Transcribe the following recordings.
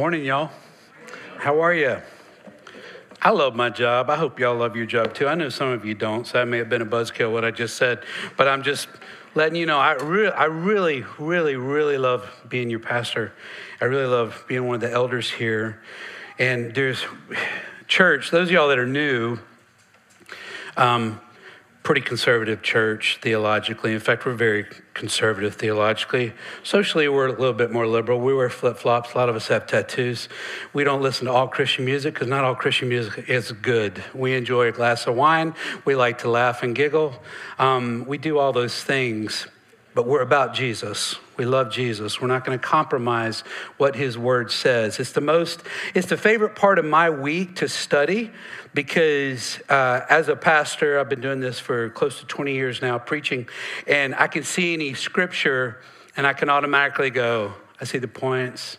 Morning, y'all. How are you? I love my job. I hope y'all love your job too. I know some of you don't, so that may have been a buzzkill what I just said, but I'm just letting you know I, re- I really, really, really love being your pastor. I really love being one of the elders here. And there's church, those of y'all that are new, um, pretty conservative church theologically. In fact, we're very conservative theologically. Socially, we're a little bit more liberal. We wear flip flops. A lot of us have tattoos. We don't listen to all Christian music because not all Christian music is good. We enjoy a glass of wine. We like to laugh and giggle. Um, we do all those things, but we're about Jesus. We love Jesus. We're not going to compromise what his word says. It's the most, it's the favorite part of my week to study because uh, as a pastor, I've been doing this for close to 20 years now, preaching, and I can see any scripture and I can automatically go, I see the points.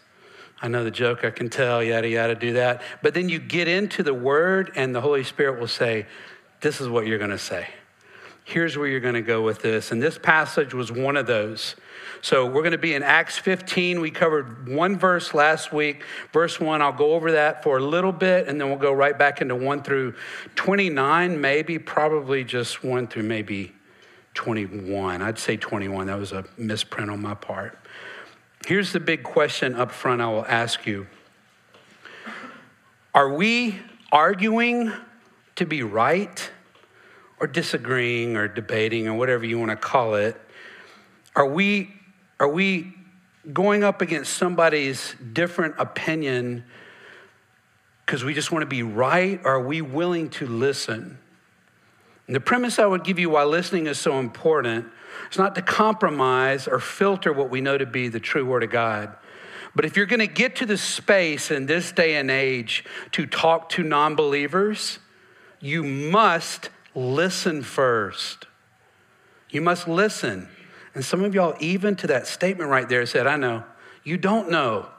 I know the joke, I can tell, yada, yada, do that. But then you get into the word, and the Holy Spirit will say, This is what you're going to say. Here's where you're going to go with this. And this passage was one of those. So we're going to be in Acts 15. We covered one verse last week, verse 1. I'll go over that for a little bit, and then we'll go right back into 1 through 29, maybe, probably just 1 through maybe 21. I'd say 21. That was a misprint on my part. Here's the big question up front I will ask you Are we arguing to be right? Or disagreeing or debating or whatever you want to call it, are we are we going up against somebody's different opinion because we just want to be right? Or are we willing to listen? And the premise I would give you why listening is so important is not to compromise or filter what we know to be the true Word of God. But if you're going to get to the space in this day and age to talk to non believers, you must listen first. You must listen. And some of y'all, even to that statement right there, said, I know. You don't know.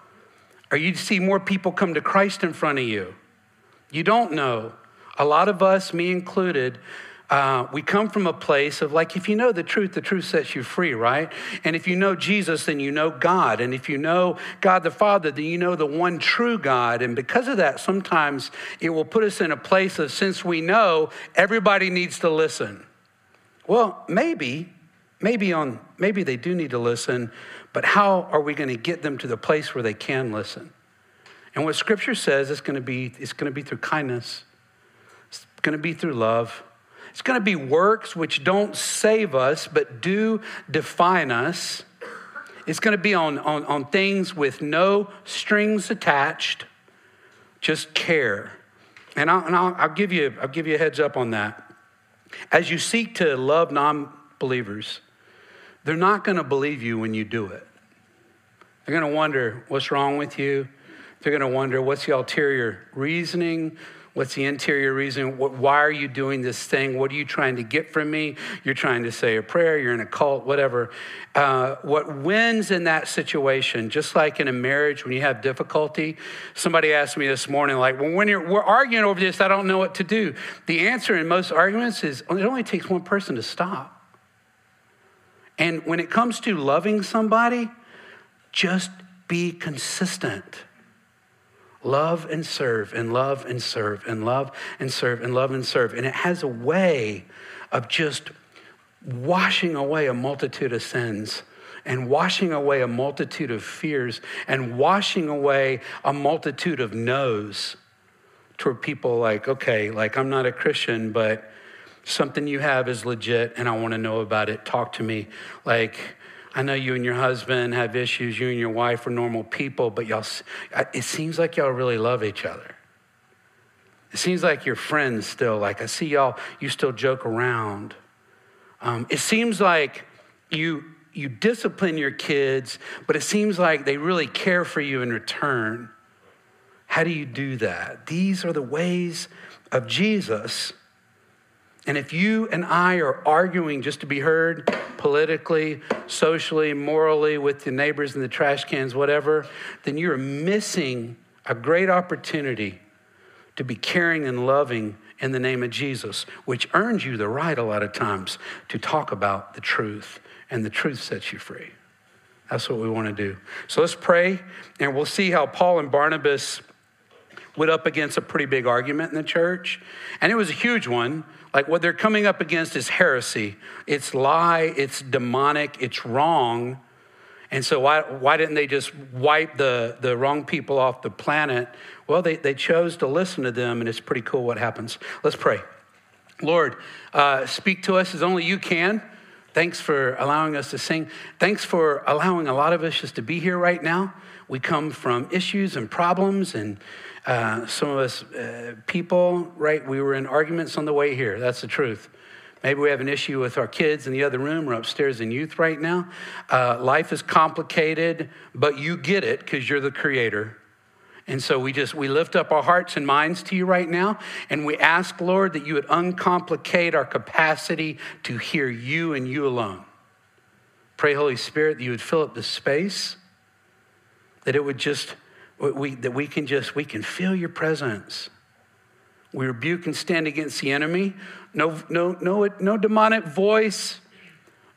Or you see more people come to Christ in front of you. You don't know. A lot of us, me included, uh, we come from a place of like, if you know the truth, the truth sets you free, right? And if you know Jesus, then you know God. And if you know God the Father, then you know the one true God. And because of that, sometimes it will put us in a place of since we know, everybody needs to listen. Well, maybe Maybe on maybe they do need to listen, but how are we going to get them to the place where they can listen? And what scripture says is going to be it's going to be through kindness. It's going to be through love. It's going to be works which don't save us but do define us. It's going to be on, on, on things with no strings attached, just care. And, I'll, and I'll, I'll, give you, I'll give you a heads up on that. As you seek to love non believers, they're not going to believe you when you do it. They're going to wonder what's wrong with you. They're going to wonder what's the ulterior reasoning? What's the interior reason? What, why are you doing this thing? What are you trying to get from me? You're trying to say a prayer, you're in a cult, whatever. Uh, what wins in that situation, just like in a marriage when you have difficulty, somebody asked me this morning, like, well, when you're, we're arguing over this, I don't know what to do. The answer in most arguments is it only takes one person to stop. And when it comes to loving somebody, just be consistent. Love and serve, and love and serve, and love and serve, and love and serve. And it has a way of just washing away a multitude of sins and washing away a multitude of fears and washing away a multitude of no's toward people like, okay, like I'm not a Christian, but something you have is legit and I want to know about it. Talk to me. Like, I know you and your husband have issues, you and your wife are normal people, but y'all, it seems like y'all really love each other. It seems like you're friends still. Like, I see y'all, you still joke around. Um, it seems like you, you discipline your kids, but it seems like they really care for you in return. How do you do that? These are the ways of Jesus and if you and I are arguing just to be heard politically, socially, morally, with the neighbors and the trash cans, whatever, then you're missing a great opportunity to be caring and loving in the name of Jesus, which earns you the right a lot of times to talk about the truth, and the truth sets you free. That's what we want to do. So let's pray, and we'll see how Paul and Barnabas went up against a pretty big argument in the church. And it was a huge one. Like what they're coming up against is heresy. It's lie, it's demonic, it's wrong. And so why, why didn't they just wipe the, the wrong people off the planet? Well, they, they chose to listen to them, and it's pretty cool what happens. Let's pray. Lord, uh, speak to us as only you can. Thanks for allowing us to sing. Thanks for allowing a lot of us just to be here right now. We come from issues and problems, and uh, some of us uh, people, right? We were in arguments on the way here. That's the truth. Maybe we have an issue with our kids in the other room or upstairs in youth right now. Uh, life is complicated, but you get it because you're the creator. And so we just we lift up our hearts and minds to you right now and we ask Lord that you would uncomplicate our capacity to hear you and you alone. Pray Holy Spirit that you would fill up the space that it would just we that we can just we can feel your presence. We rebuke and stand against the enemy. No no no no demonic voice,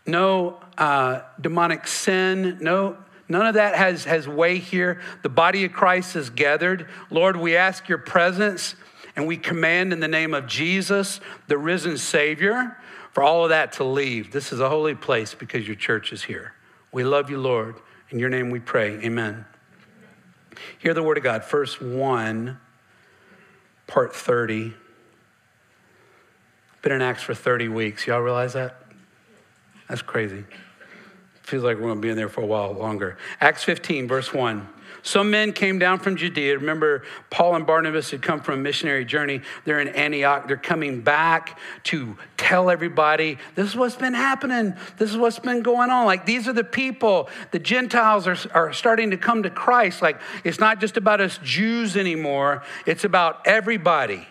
no uh, demonic sin, no None of that has, has way here. The body of Christ is gathered. Lord, we ask your presence and we command in the name of Jesus, the risen Savior, for all of that to leave. This is a holy place because your church is here. We love you, Lord. In your name we pray. Amen. Hear the word of God. Verse 1, part 30. Been in Acts for 30 weeks. Y'all realize that? That's crazy. Feels like we're going to be in there for a while longer. Acts 15, verse 1. Some men came down from Judea. Remember, Paul and Barnabas had come from a missionary journey. They're in Antioch. They're coming back to tell everybody this is what's been happening. This is what's been going on. Like, these are the people. The Gentiles are, are starting to come to Christ. Like, it's not just about us Jews anymore, it's about everybody.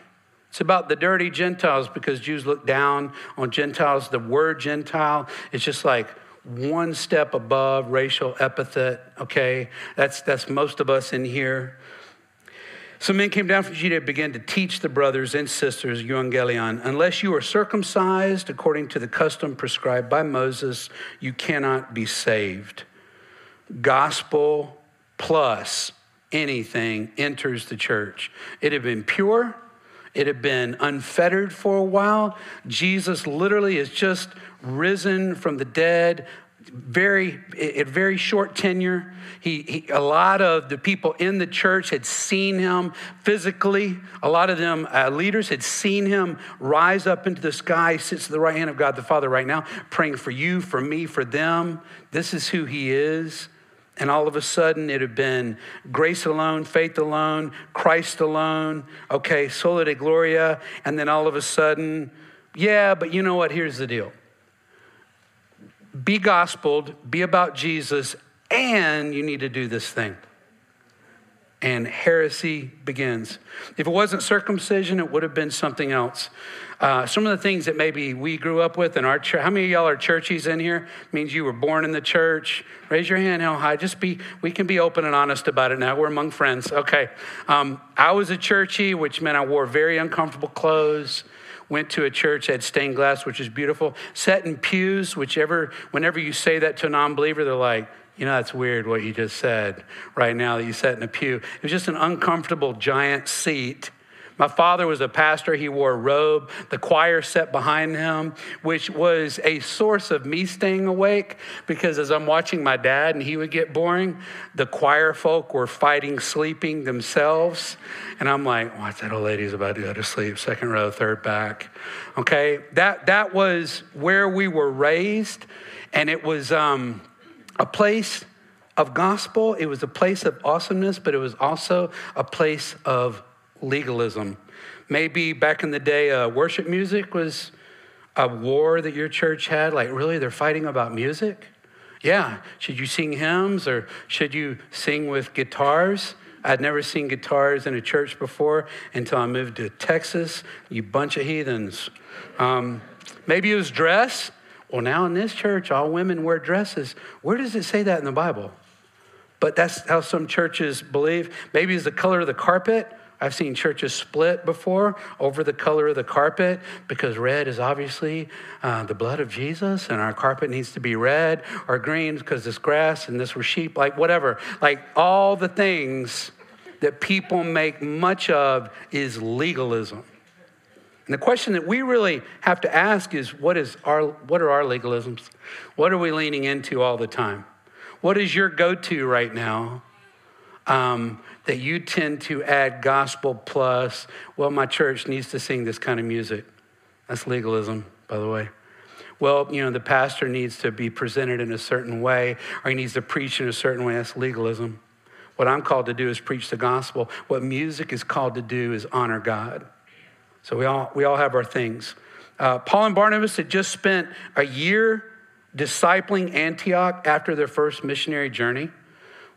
It's about the dirty Gentiles because Jews look down on Gentiles. The word Gentile is just like, one step above racial epithet, okay? That's, that's most of us in here. Some men came down from Judea and began to teach the brothers and sisters, euangelion, unless you are circumcised according to the custom prescribed by Moses, you cannot be saved. Gospel plus anything enters the church. It had been pure, it had been unfettered for a while. Jesus literally is just risen from the dead, very a very short tenure. He, he, a lot of the people in the church had seen him physically. A lot of them uh, leaders had seen him rise up into the sky. Sits at the right hand of God the Father right now, praying for you, for me, for them. This is who he is. And all of a sudden, it had been grace alone, faith alone, Christ alone, okay, sola de gloria. And then all of a sudden, yeah, but you know what? Here's the deal be gospeled, be about Jesus, and you need to do this thing. And heresy begins. If it wasn't circumcision, it would have been something else. Uh, some of the things that maybe we grew up with in our church. How many of y'all are churchies in here? Means you were born in the church. Raise your hand how high. Just be, we can be open and honest about it now. We're among friends. Okay. Um, I was a churchy, which meant I wore very uncomfortable clothes went to a church had stained glass, which is beautiful. Sat in pews, whichever, whenever you say that to a non believer, they're like, you know, that's weird what you just said right now that you sat in a pew. It was just an uncomfortable giant seat my father was a pastor. He wore a robe. The choir sat behind him, which was a source of me staying awake because as I'm watching my dad and he would get boring, the choir folk were fighting sleeping themselves. And I'm like, watch that old lady's about to go to sleep, second row, third back. Okay, that, that was where we were raised. And it was um, a place of gospel, it was a place of awesomeness, but it was also a place of legalism. Maybe back in the day, uh, worship music was a war that your church had. Like, really, they're fighting about music? Yeah. Should you sing hymns or should you sing with guitars? I'd never seen guitars in a church before until I moved to Texas. You bunch of heathens. Um, maybe it was dress. Well, now in this church, all women wear dresses. Where does it say that in the Bible? But that's how some churches believe. Maybe it's the color of the carpet. I've seen churches split before over the color of the carpet because red is obviously uh, the blood of Jesus and our carpet needs to be red or green because this grass and this were sheep, like whatever. Like all the things that people make much of is legalism. And the question that we really have to ask is what, is our, what are our legalisms? What are we leaning into all the time? What is your go to right now um, that you tend to add gospel plus? Well, my church needs to sing this kind of music. That's legalism, by the way. Well, you know, the pastor needs to be presented in a certain way or he needs to preach in a certain way. That's legalism. What I'm called to do is preach the gospel. What music is called to do is honor God. So we all, we all have our things. Uh, Paul and Barnabas had just spent a year discipling Antioch after their first missionary journey.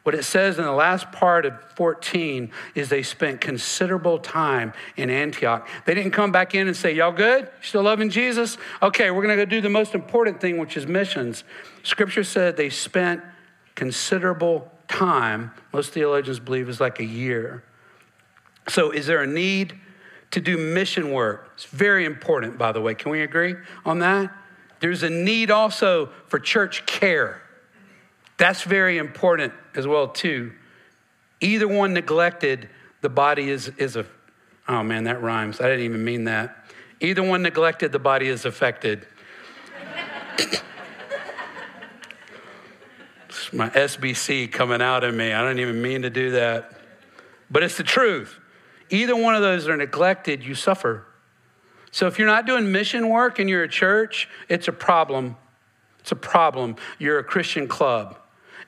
What it says in the last part of 14 is they spent considerable time in Antioch. They didn't come back in and say, Y'all good? Still loving Jesus? Okay, we're going to go do the most important thing, which is missions. Scripture said they spent considerable time. Most theologians believe is like a year. So, is there a need to do mission work. It's very important, by the way. Can we agree on that? There's a need also for church care. That's very important as well, too. Either one neglected, the body is, is a, oh man, that rhymes. I didn't even mean that. Either one neglected, the body is affected. it's my SBC coming out of me. I don't even mean to do that. But it's the truth. Either one of those are neglected, you suffer. So if you're not doing mission work and you're a church, it's a problem. It's a problem. You're a Christian club.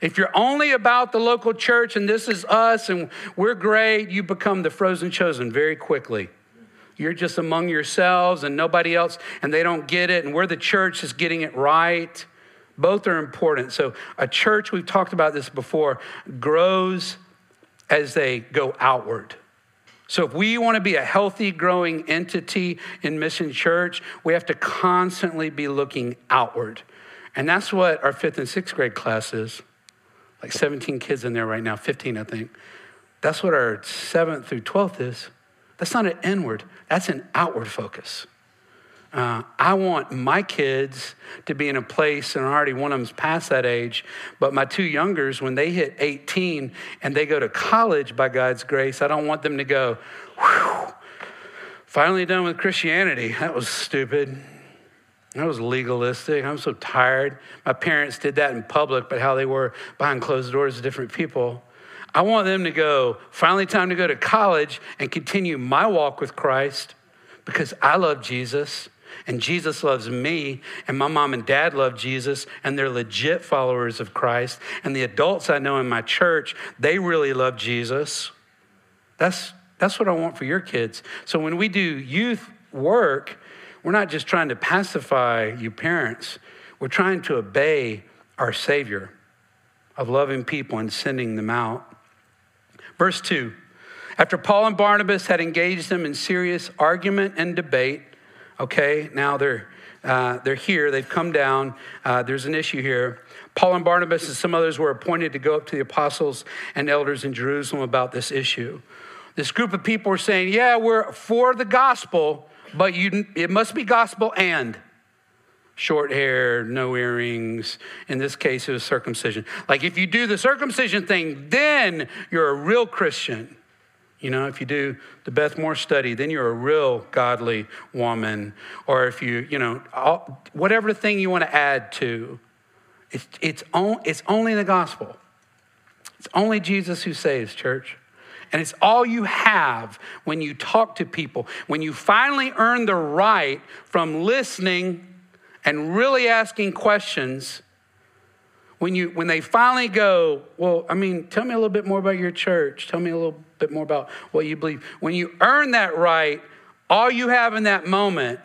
If you're only about the local church and this is us and we're great, you become the frozen chosen very quickly. You're just among yourselves and nobody else, and they don't get it, and we're the church is getting it right. Both are important. So, a church, we've talked about this before, grows as they go outward. So, if we want to be a healthy, growing entity in Mission Church, we have to constantly be looking outward. And that's what our fifth and sixth grade class is. Like 17 kids in there right now, 15, I think. That's what our seventh through 12th is. That's not an inward, that's an outward focus. Uh, I want my kids to be in a place, and already one of them's past that age, but my two youngers, when they hit 18 and they go to college by God's grace, I don't want them to go, finally done with Christianity. That was stupid. That was legalistic. I'm so tired. My parents did that in public, but how they were behind closed doors to different people. I want them to go, finally, time to go to college and continue my walk with Christ because I love Jesus and Jesus loves me, and my mom and dad love Jesus, and they're legit followers of Christ. And the adults I know in my church, they really love Jesus. That's, that's what I want for your kids. So when we do youth work, we're not just trying to pacify you parents, we're trying to obey our Savior of loving people and sending them out. Verse 2 After Paul and Barnabas had engaged them in serious argument and debate, Okay, now they're, uh, they're here, they've come down, uh, there's an issue here. Paul and Barnabas and some others were appointed to go up to the apostles and elders in Jerusalem about this issue. This group of people were saying, Yeah, we're for the gospel, but you, it must be gospel and short hair, no earrings. In this case, it was circumcision. Like if you do the circumcision thing, then you're a real Christian. You know, if you do the Beth Moore study, then you're a real godly woman. Or if you, you know, all, whatever thing you want to add to, it's, it's, on, it's only the gospel. It's only Jesus who saves, church. And it's all you have when you talk to people. When you finally earn the right from listening and really asking questions when you when they finally go, well, I mean, tell me a little bit more about your church. Tell me a little bit more about what you believe. When you earn that right, all you have in that moment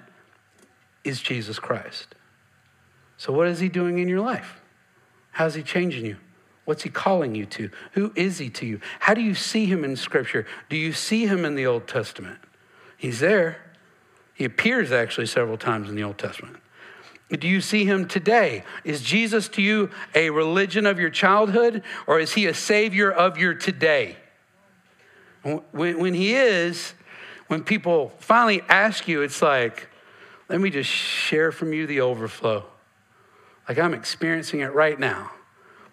is Jesus Christ. So what is he doing in your life? How's he changing you? What's he calling you to? Who is he to you? How do you see him in scripture? Do you see him in the Old Testament? He's there. He appears actually several times in the Old Testament. Do you see him today? Is Jesus to you a religion of your childhood or is he a savior of your today? When, when he is, when people finally ask you, it's like, let me just share from you the overflow. Like I'm experiencing it right now.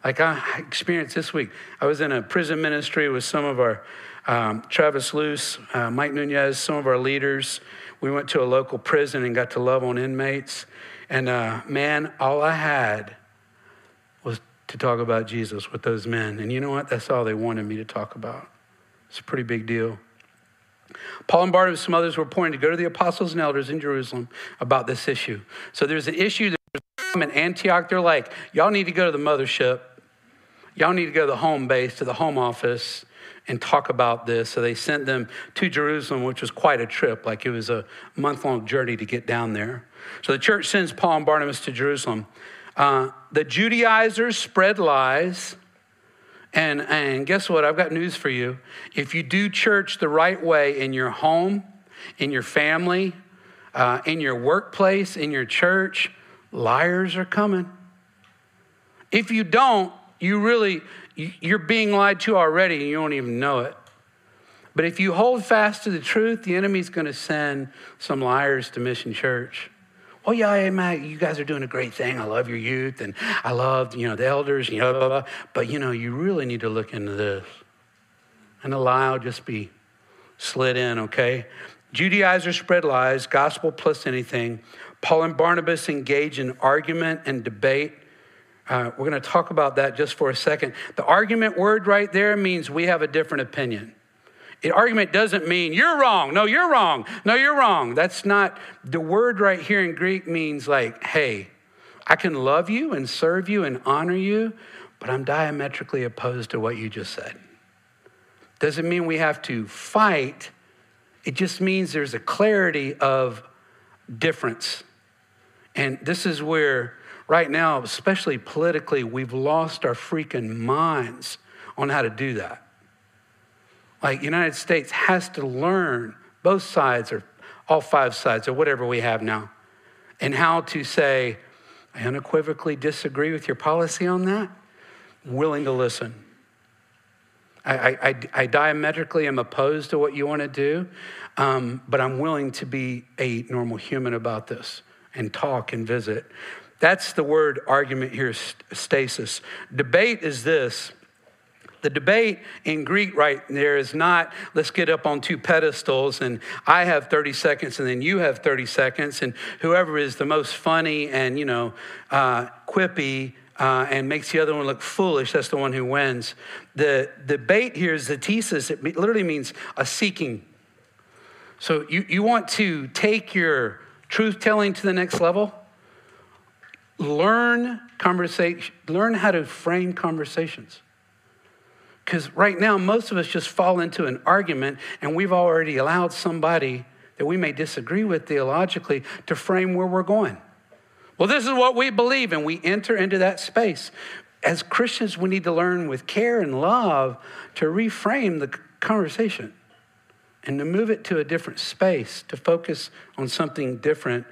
Like I experienced this week. I was in a prison ministry with some of our, um, Travis Luce, uh, Mike Nunez, some of our leaders. We went to a local prison and got to love on inmates. And uh, man, all I had was to talk about Jesus with those men. And you know what? That's all they wanted me to talk about. It's a pretty big deal. Paul and Barnabas and some others were appointed to go to the apostles and elders in Jerusalem about this issue. So there's an issue in Antioch. They're like, y'all need to go to the mothership. Y'all need to go to the home base, to the home office, and talk about this. So they sent them to Jerusalem, which was quite a trip. Like it was a month long journey to get down there. So the church sends Paul and Barnabas to Jerusalem. Uh, the Judaizers spread lies. And, and guess what? I've got news for you. If you do church the right way in your home, in your family, uh, in your workplace, in your church, liars are coming. If you don't, you really, you're being lied to already and you don't even know it. But if you hold fast to the truth, the enemy's going to send some liars to Mission Church. Oh yeah, hey, Matt, you guys are doing a great thing. I love your youth, and I love you know the elders, you know, blah, blah, blah. but you know you really need to look into this. And the lie will just be slid in, okay? Judaizers spread lies, gospel plus anything. Paul and Barnabas engage in argument and debate. Uh, we're going to talk about that just for a second. The argument word right there means we have a different opinion. An argument doesn't mean you're wrong. No, you're wrong. No, you're wrong. That's not, the word right here in Greek means like, hey, I can love you and serve you and honor you, but I'm diametrically opposed to what you just said. Doesn't mean we have to fight. It just means there's a clarity of difference. And this is where, right now, especially politically, we've lost our freaking minds on how to do that. Like, United States has to learn both sides or all five sides or whatever we have now, and how to say, I unequivocally disagree with your policy on that, willing to listen. I, I, I diametrically am opposed to what you want to do, um, but I'm willing to be a normal human about this and talk and visit. That's the word argument here, stasis. Debate is this. The debate in Greek right there is not let's get up on two pedestals and I have 30 seconds and then you have 30 seconds and whoever is the most funny and, you know, uh, quippy uh, and makes the other one look foolish, that's the one who wins. The debate here is zetesis. It literally means a seeking. So you, you want to take your truth telling to the next level? Learn conversation, learn how to frame conversations. Because right now, most of us just fall into an argument, and we've already allowed somebody that we may disagree with theologically to frame where we're going. Well, this is what we believe, and we enter into that space. As Christians, we need to learn with care and love to reframe the conversation and to move it to a different space, to focus on something different.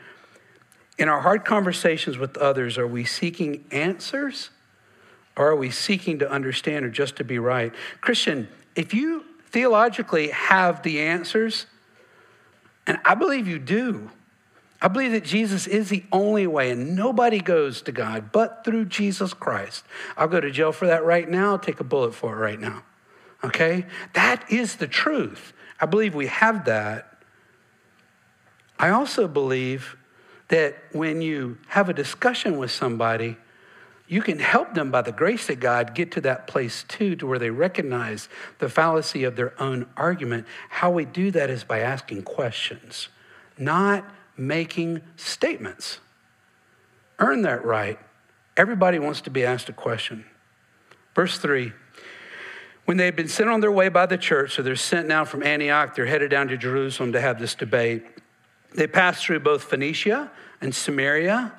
In our hard conversations with others, are we seeking answers or are we seeking to understand or just to be right? Christian, if you theologically have the answers, and I believe you do, I believe that Jesus is the only way, and nobody goes to God but through Jesus Christ. I'll go to jail for that right now, I'll take a bullet for it right now. Okay? That is the truth. I believe we have that. I also believe that when you have a discussion with somebody, you can help them by the grace of God get to that place too, to where they recognize the fallacy of their own argument. How we do that is by asking questions, not making statements. Earn that right. Everybody wants to be asked a question. Verse 3 when they had been sent on their way by the church, so they're sent now from Antioch, they're headed down to Jerusalem to have this debate. They passed through both Phoenicia and Samaria.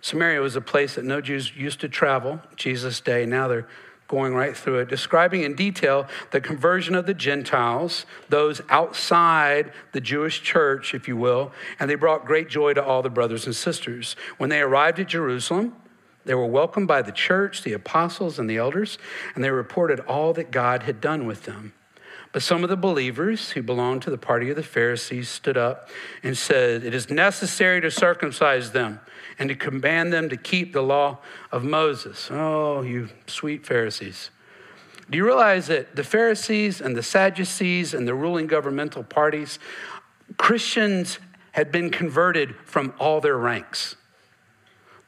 Samaria was a place that no Jews used to travel Jesus' day. Now they're going right through it, describing in detail the conversion of the Gentiles, those outside the Jewish church, if you will, and they brought great joy to all the brothers and sisters. When they arrived at Jerusalem, they were welcomed by the church, the apostles, and the elders, and they reported all that God had done with them. But some of the believers who belonged to the party of the Pharisees stood up and said, It is necessary to circumcise them and to command them to keep the law of Moses. Oh, you sweet Pharisees. Do you realize that the Pharisees and the Sadducees and the ruling governmental parties, Christians had been converted from all their ranks?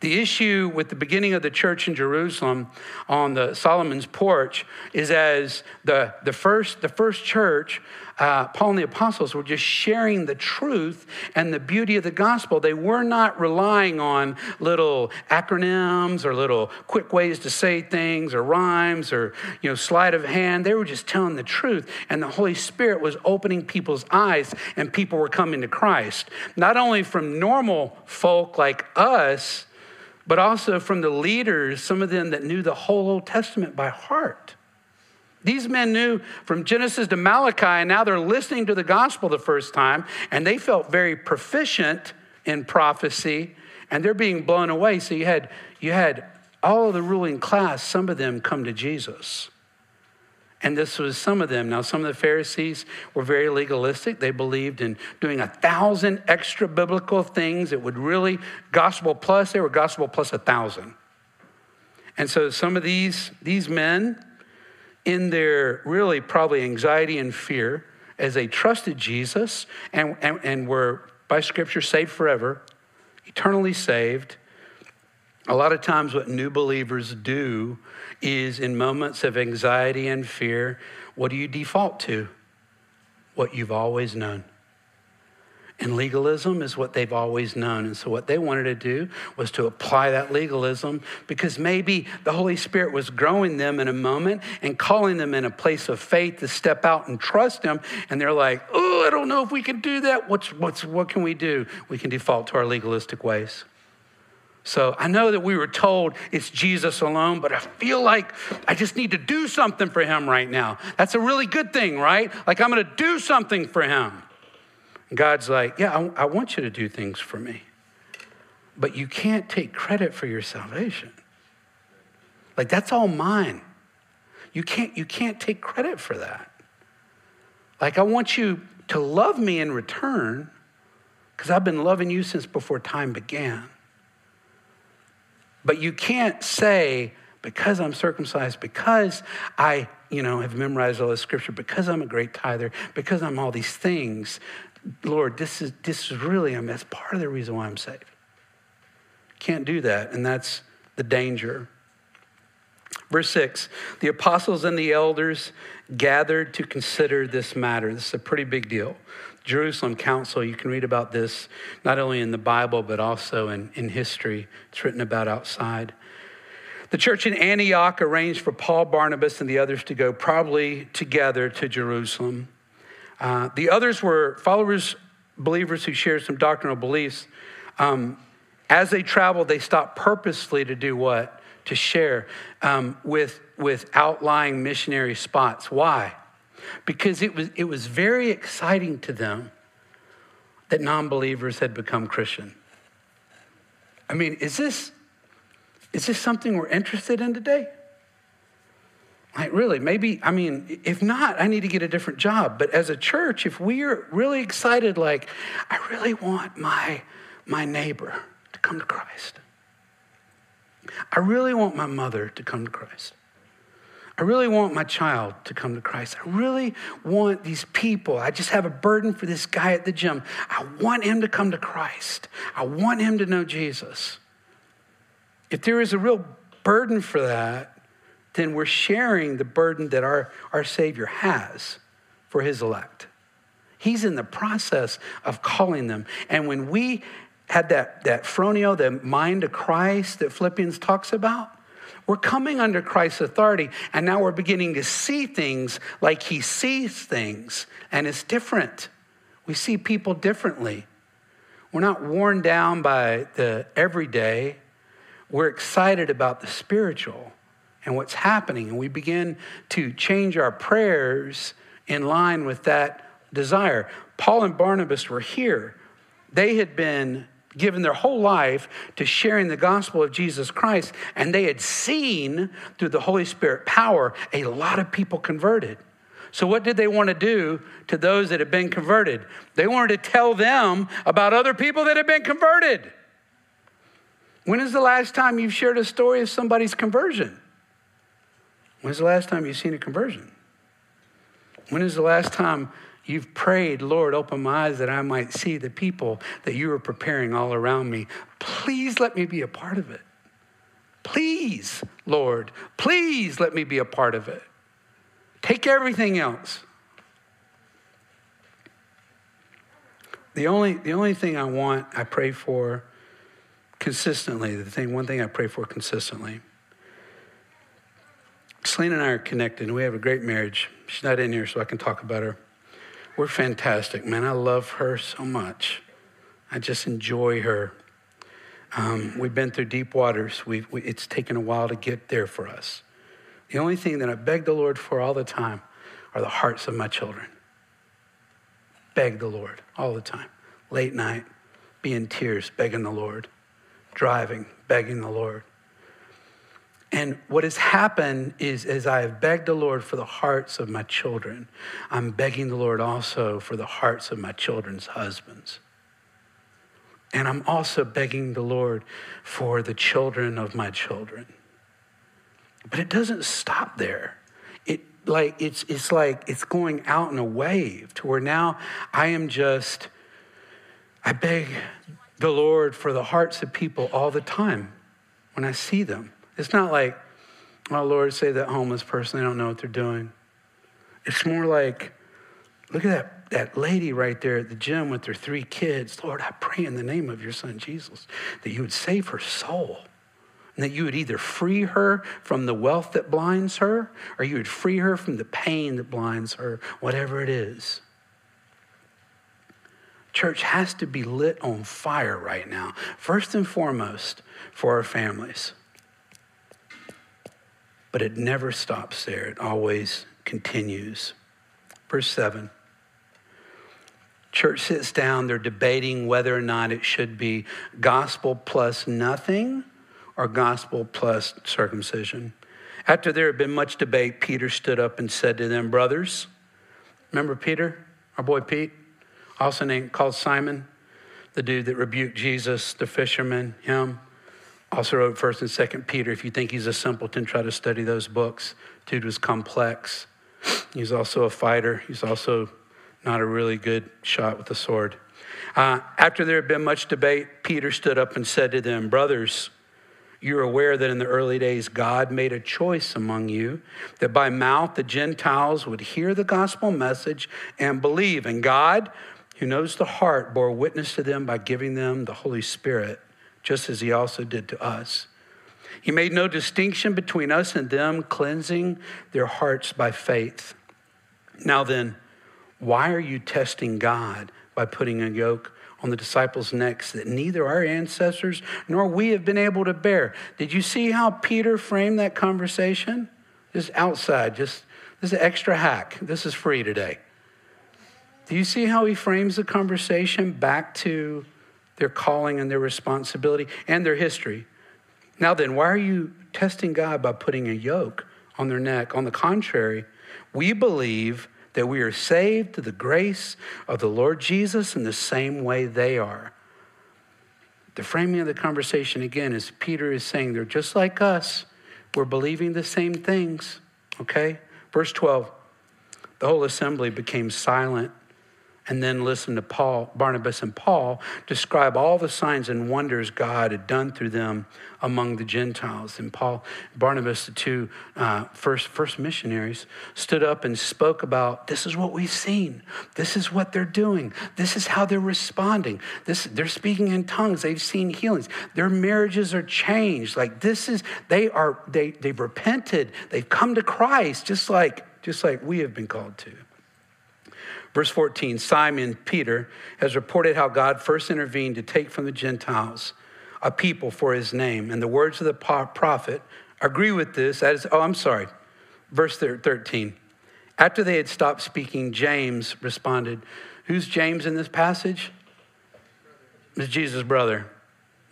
The issue with the beginning of the church in Jerusalem on the Solomon's porch is as the, the, first, the first church, uh, Paul and the apostles were just sharing the truth and the beauty of the gospel. They were not relying on little acronyms or little quick ways to say things or rhymes or you know sleight of hand. They were just telling the truth, and the Holy Spirit was opening people's eyes, and people were coming to Christ. Not only from normal folk like us but also from the leaders, some of them that knew the whole Old Testament by heart. These men knew from Genesis to Malachi, and now they're listening to the gospel the first time, and they felt very proficient in prophecy, and they're being blown away. So you had, you had all of the ruling class, some of them come to Jesus. And this was some of them. Now, some of the Pharisees were very legalistic. They believed in doing a thousand extra biblical things that would really, gospel plus, they were gospel plus a thousand. And so some of these, these men, in their really probably anxiety and fear, as they trusted Jesus and, and, and were by scripture saved forever, eternally saved, a lot of times, what new believers do is in moments of anxiety and fear, what do you default to? What you've always known. And legalism is what they've always known. And so, what they wanted to do was to apply that legalism because maybe the Holy Spirit was growing them in a moment and calling them in a place of faith to step out and trust Him. And they're like, oh, I don't know if we can do that. What's, what's, what can we do? We can default to our legalistic ways. So I know that we were told it's Jesus alone, but I feel like I just need to do something for him right now. That's a really good thing, right? Like I'm going to do something for him. God's like, yeah, I, I want you to do things for me, but you can't take credit for your salvation. Like that's all mine. You can't, you can't take credit for that. Like I want you to love me in return because I've been loving you since before time began. But you can't say, because I'm circumcised, because I, you know, have memorized all the scripture, because I'm a great tither, because I'm all these things, Lord, this is this is really, I mean, that's part of the reason why I'm saved. Can't do that, and that's the danger. Verse 6 the apostles and the elders gathered to consider this matter. This is a pretty big deal. Jerusalem Council, you can read about this not only in the Bible, but also in, in history. It's written about outside. The church in Antioch arranged for Paul, Barnabas, and the others to go probably together to Jerusalem. Uh, the others were followers, believers who shared some doctrinal beliefs. Um, as they traveled, they stopped purposely to do what? To share um, with, with outlying missionary spots. Why? Because it was, it was very exciting to them that non believers had become Christian. I mean, is this, is this something we're interested in today? Like, really, maybe, I mean, if not, I need to get a different job. But as a church, if we are really excited, like, I really want my, my neighbor to come to Christ, I really want my mother to come to Christ. I really want my child to come to Christ. I really want these people. I just have a burden for this guy at the gym. I want him to come to Christ. I want him to know Jesus. If there is a real burden for that, then we're sharing the burden that our, our Savior has for his elect. He's in the process of calling them. And when we had that, that phroneo, the mind of Christ that Philippians talks about, we're coming under Christ's authority, and now we're beginning to see things like He sees things, and it's different. We see people differently. We're not worn down by the everyday. We're excited about the spiritual and what's happening, and we begin to change our prayers in line with that desire. Paul and Barnabas were here. They had been given their whole life to sharing the gospel of Jesus Christ, and they had seen through the Holy Spirit power a lot of people converted. So, what did they want to do to those that had been converted? They wanted to tell them about other people that had been converted. When is the last time you've shared a story of somebody's conversion? When's the last time you've seen a conversion? When is the last time you've prayed, Lord, open my eyes that I might see the people that you are preparing all around me? Please let me be a part of it. Please, Lord, please let me be a part of it. Take everything else. The only, the only thing I want, I pray for consistently, the thing, one thing I pray for consistently. Selena and I are connected, and we have a great marriage. She's not in here, so I can talk about her. We're fantastic, man. I love her so much. I just enjoy her. Um, we've been through deep waters. We've, we, it's taken a while to get there for us. The only thing that I beg the Lord for all the time are the hearts of my children. Beg the Lord all the time. Late night, be in tears, begging the Lord. Driving, begging the Lord. And what has happened is, as I have begged the Lord for the hearts of my children, I'm begging the Lord also for the hearts of my children's husbands. And I'm also begging the Lord for the children of my children. But it doesn't stop there. It like it's it's like it's going out in a wave to where now I am just I beg the Lord for the hearts of people all the time when I see them. It's not like, oh Lord, say that homeless person, they don't know what they're doing. It's more like, look at that, that lady right there at the gym with her three kids. Lord, I pray in the name of your son Jesus that you would save her soul and that you would either free her from the wealth that blinds her or you would free her from the pain that blinds her, whatever it is. Church has to be lit on fire right now, first and foremost for our families. But it never stops there, it always continues. Verse 7. Church sits down, they're debating whether or not it should be gospel plus nothing or gospel plus circumcision. After there had been much debate, Peter stood up and said to them, Brothers, remember Peter, our boy Pete, also named called Simon, the dude that rebuked Jesus, the fisherman, him. Also wrote First and Second Peter. If you think he's a simpleton, try to study those books. Dude was complex. He's also a fighter. He's also not a really good shot with a sword. Uh, after there had been much debate, Peter stood up and said to them, Brothers, you're aware that in the early days, God made a choice among you that by mouth the Gentiles would hear the gospel message and believe. And God, who knows the heart, bore witness to them by giving them the Holy Spirit, just as he also did to us. He made no distinction between us and them, cleansing their hearts by faith. Now then, why are you testing God by putting a yoke on the disciples' necks that neither our ancestors nor we have been able to bear. Did you see how Peter framed that conversation? Just outside, just this is extra hack. This is free today. Do you see how he frames the conversation back to their calling and their responsibility and their history? Now then, why are you testing God by putting a yoke on their neck? On the contrary, we believe that we are saved to the grace of the Lord Jesus in the same way they are. The framing of the conversation again is Peter is saying they're just like us. We're believing the same things, okay? Verse 12 the whole assembly became silent and then listen to Paul, Barnabas and Paul describe all the signs and wonders God had done through them among the Gentiles. And Paul, Barnabas, the two uh, first, first missionaries, stood up and spoke about this is what we've seen. This is what they're doing. This is how they're responding. This, they're speaking in tongues. They've seen healings. Their marriages are changed. Like this is, they are, they, they've repented. They've come to Christ just like, just like we have been called to. Verse 14 Simon Peter has reported how God first intervened to take from the Gentiles a people for his name. And the words of the prophet agree with this. Is, oh, I'm sorry. Verse 13. After they had stopped speaking, James responded. Who's James in this passage? It's Jesus' brother,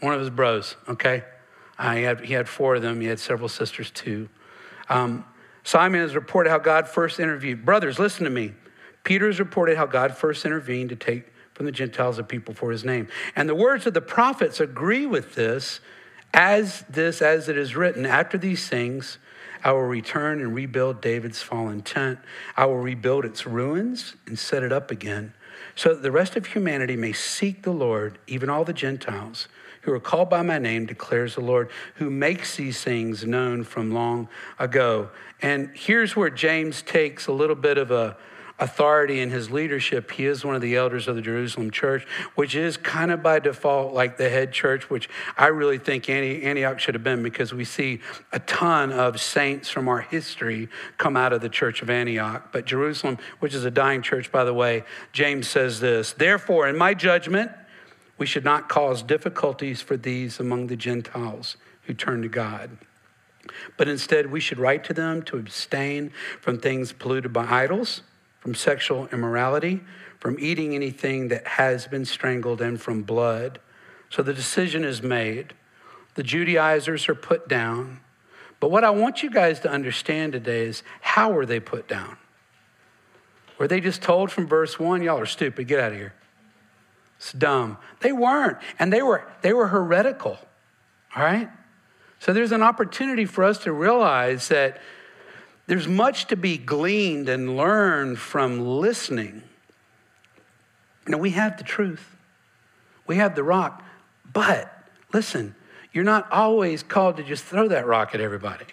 one of his bros, okay? Uh, he, had, he had four of them, he had several sisters too. Um, Simon has reported how God first interviewed. Brothers, listen to me. Peter has reported how God first intervened to take from the Gentiles a people for his name. And the words of the prophets agree with this, as this, as it is written, after these things, I will return and rebuild David's fallen tent. I will rebuild its ruins and set it up again, so that the rest of humanity may seek the Lord, even all the Gentiles who are called by my name, declares the Lord, who makes these things known from long ago. And here's where James takes a little bit of a authority in his leadership. He is one of the elders of the Jerusalem church, which is kind of by default like the head church, which I really think Antioch should have been because we see a ton of saints from our history come out of the church of Antioch. But Jerusalem, which is a dying church, by the way, James says this Therefore, in my judgment, we should not cause difficulties for these among the Gentiles who turn to God. But instead, we should write to them to abstain from things polluted by idols from sexual immorality, from eating anything that has been strangled, and from blood. So the decision is made. The Judaizers are put down. But what I want you guys to understand today is how were they put down? Were they just told from verse 1, y'all are stupid, get out of here? It's dumb. They weren't. And they were they were heretical. All right? So there's an opportunity for us to realize that there's much to be gleaned and learned from listening. Now, we have the truth, we have the rock, but listen, you're not always called to just throw that rock at everybody.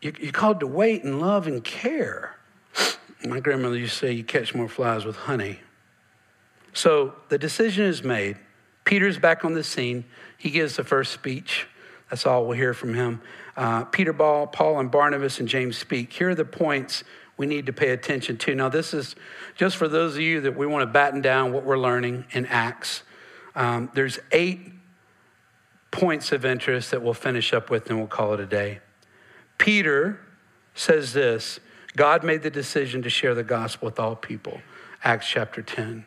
You're called to wait and love and care. My grandmother used to say, You catch more flies with honey. So the decision is made. Peter's back on the scene. He gives the first speech. That's all we'll hear from him. Uh, Peter Ball, Paul, and Barnabas and James speak. Here are the points we need to pay attention to. Now, this is just for those of you that we want to batten down what we're learning in Acts. Um, there's eight points of interest that we'll finish up with and we'll call it a day. Peter says this God made the decision to share the gospel with all people. Acts chapter 10.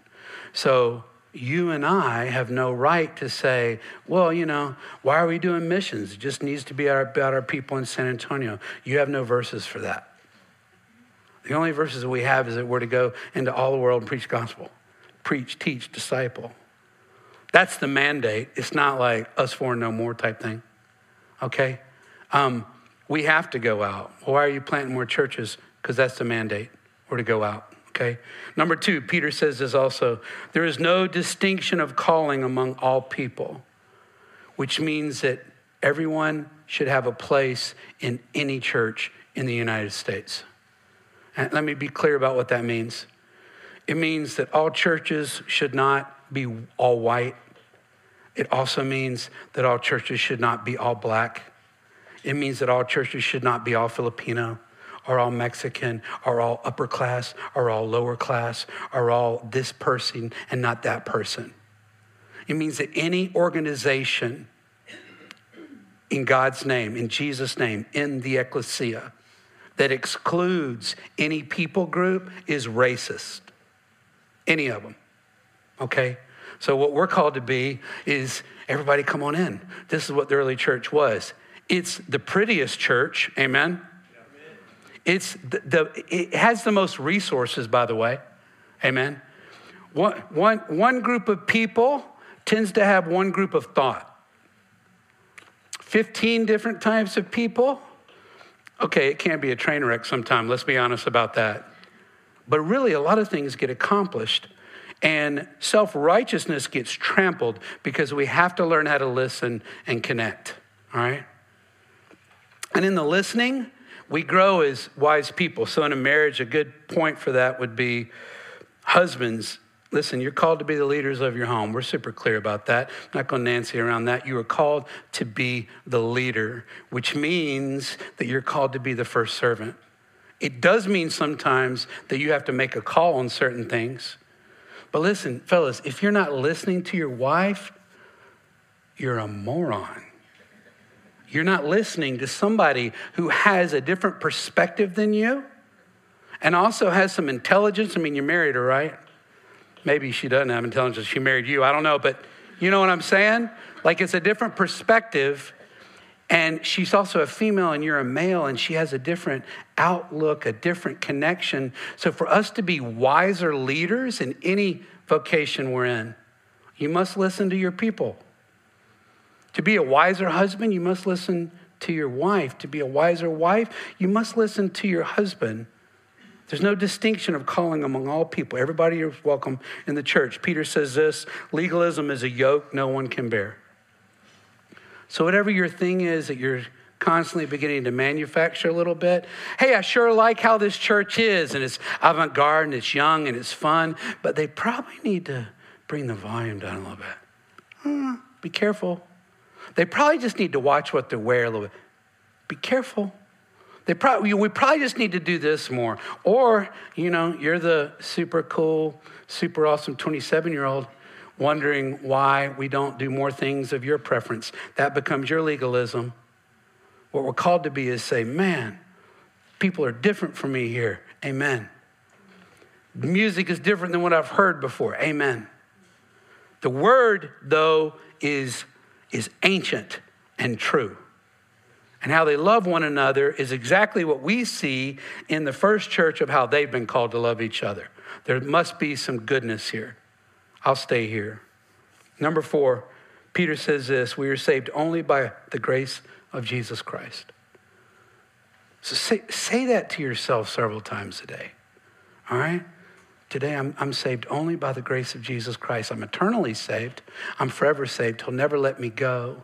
So you and I have no right to say, well, you know, why are we doing missions? It just needs to be about our people in San Antonio. You have no verses for that. The only verses that we have is that we're to go into all the world and preach gospel, preach, teach, disciple. That's the mandate. It's not like us for no more type thing. Okay? Um, we have to go out. Why are you planting more churches? Because that's the mandate. We're to go out. Okay. Number two, Peter says this also there is no distinction of calling among all people, which means that everyone should have a place in any church in the United States. And let me be clear about what that means. It means that all churches should not be all white. It also means that all churches should not be all black. It means that all churches should not be all Filipino are all Mexican, are all upper class, are all lower class, are all this person and not that person. It means that any organization in God's name, in Jesus' name, in the ecclesia, that excludes any people group is racist. Any of them. Okay? So, what we're called to be is everybody come on in. This is what the early church was. It's the prettiest church, amen? It's the, the, it has the most resources, by the way. Amen. One, one, one group of people tends to have one group of thought. 15 different types of people. Okay, it can be a train wreck sometime, let's be honest about that. But really, a lot of things get accomplished. And self righteousness gets trampled because we have to learn how to listen and connect. All right? And in the listening, we grow as wise people. So, in a marriage, a good point for that would be husbands. Listen, you're called to be the leaders of your home. We're super clear about that. I'm not going to Nancy around that. You are called to be the leader, which means that you're called to be the first servant. It does mean sometimes that you have to make a call on certain things. But listen, fellas, if you're not listening to your wife, you're a moron. You're not listening to somebody who has a different perspective than you and also has some intelligence. I mean, you married her, right? Maybe she doesn't have intelligence. She married you. I don't know. But you know what I'm saying? Like it's a different perspective. And she's also a female and you're a male, and she has a different outlook, a different connection. So, for us to be wiser leaders in any vocation we're in, you must listen to your people. To be a wiser husband, you must listen to your wife. To be a wiser wife, you must listen to your husband. There's no distinction of calling among all people. Everybody is welcome in the church. Peter says this legalism is a yoke no one can bear. So, whatever your thing is that you're constantly beginning to manufacture a little bit, hey, I sure like how this church is, and it's avant garde and it's young and it's fun, but they probably need to bring the volume down a little bit. Hmm, be careful. They probably just need to watch what they wear a little bit. Be careful. They probably, we probably just need to do this more. Or, you know, you're the super cool, super awesome 27 year old wondering why we don't do more things of your preference. That becomes your legalism. What we're called to be is say, man, people are different from me here. Amen. Music is different than what I've heard before. Amen. The word, though, is, is ancient and true and how they love one another is exactly what we see in the first church of how they've been called to love each other. There must be some goodness here. I'll stay here. Number four, Peter says this we are saved only by the grace of Jesus Christ. So say, say that to yourself several times a day. All right? Today, I'm, I'm saved only by the grace of Jesus Christ. I'm eternally saved. I'm forever saved. He'll never let me go.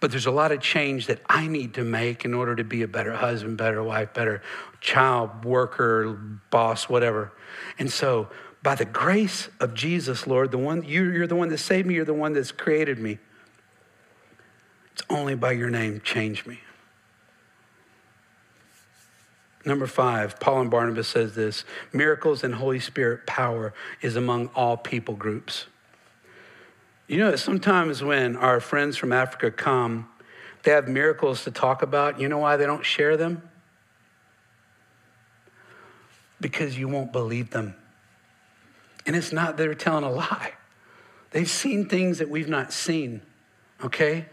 But there's a lot of change that I need to make in order to be a better husband, better wife, better child, worker, boss, whatever. And so, by the grace of Jesus, Lord, the one you're the one that saved me, you're the one that's created me. It's only by your name change me. Number five, Paul and Barnabas says this miracles and Holy Spirit power is among all people groups. You know, sometimes when our friends from Africa come, they have miracles to talk about. You know why they don't share them? Because you won't believe them. And it's not they're telling a lie. They've seen things that we've not seen, okay?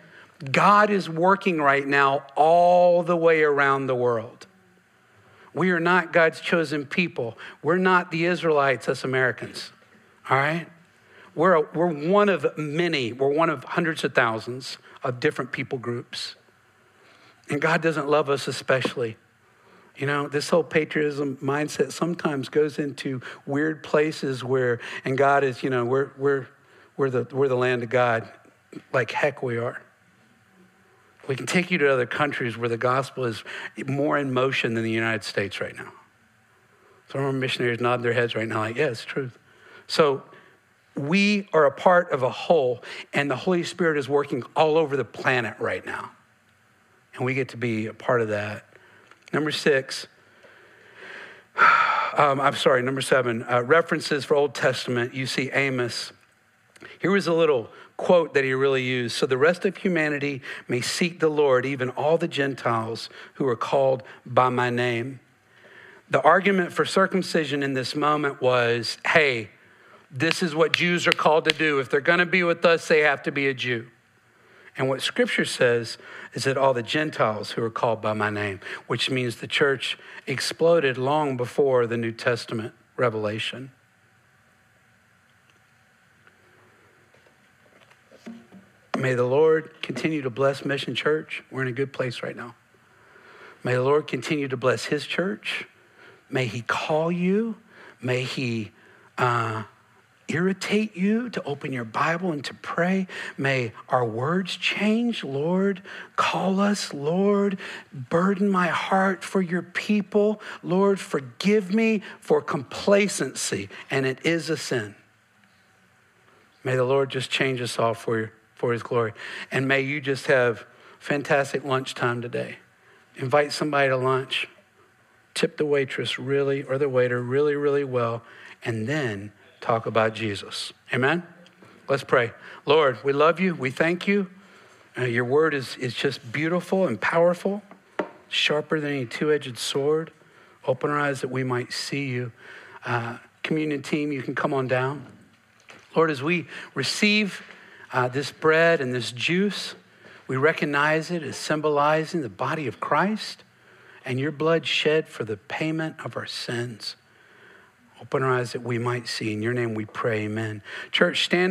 God is working right now all the way around the world. We are not God's chosen people. We're not the Israelites, us Americans, all right? We're, a, we're one of many, we're one of hundreds of thousands of different people groups. And God doesn't love us especially. You know, this whole patriotism mindset sometimes goes into weird places where, and God is, you know, we're, we're, we're, the, we're the land of God. Like heck we are. We can take you to other countries where the gospel is more in motion than the United States right now. Some of our missionaries nod their heads right now, like, yeah, it's truth. So we are a part of a whole, and the Holy Spirit is working all over the planet right now. And we get to be a part of that. Number six, um, I'm sorry, number seven, uh, references for Old Testament. You see Amos. Here was a little quote that he really used. So the rest of humanity may seek the Lord, even all the Gentiles who are called by my name. The argument for circumcision in this moment was hey, this is what Jews are called to do. If they're going to be with us, they have to be a Jew. And what scripture says is that all the Gentiles who are called by my name, which means the church exploded long before the New Testament revelation. May the Lord continue to bless Mission Church. We're in a good place right now. May the Lord continue to bless His church. May He call you. May He uh, irritate you to open your Bible and to pray. May our words change, Lord. Call us, Lord. Burden my heart for your people. Lord, forgive me for complacency, and it is a sin. May the Lord just change us all for, for his glory. And may you just have fantastic lunchtime today. Invite somebody to lunch. Tip the waitress really, or the waiter really, really well, and then talk about Jesus. Amen? Let's pray. Lord, we love you. We thank you. Uh, your word is, is just beautiful and powerful, sharper than any two edged sword. Open our eyes that we might see you. Uh, communion team, you can come on down. Lord, as we receive uh, this bread and this juice, We recognize it as symbolizing the body of Christ and your blood shed for the payment of our sins. Open our eyes that we might see. In your name we pray, amen. Church, stand up.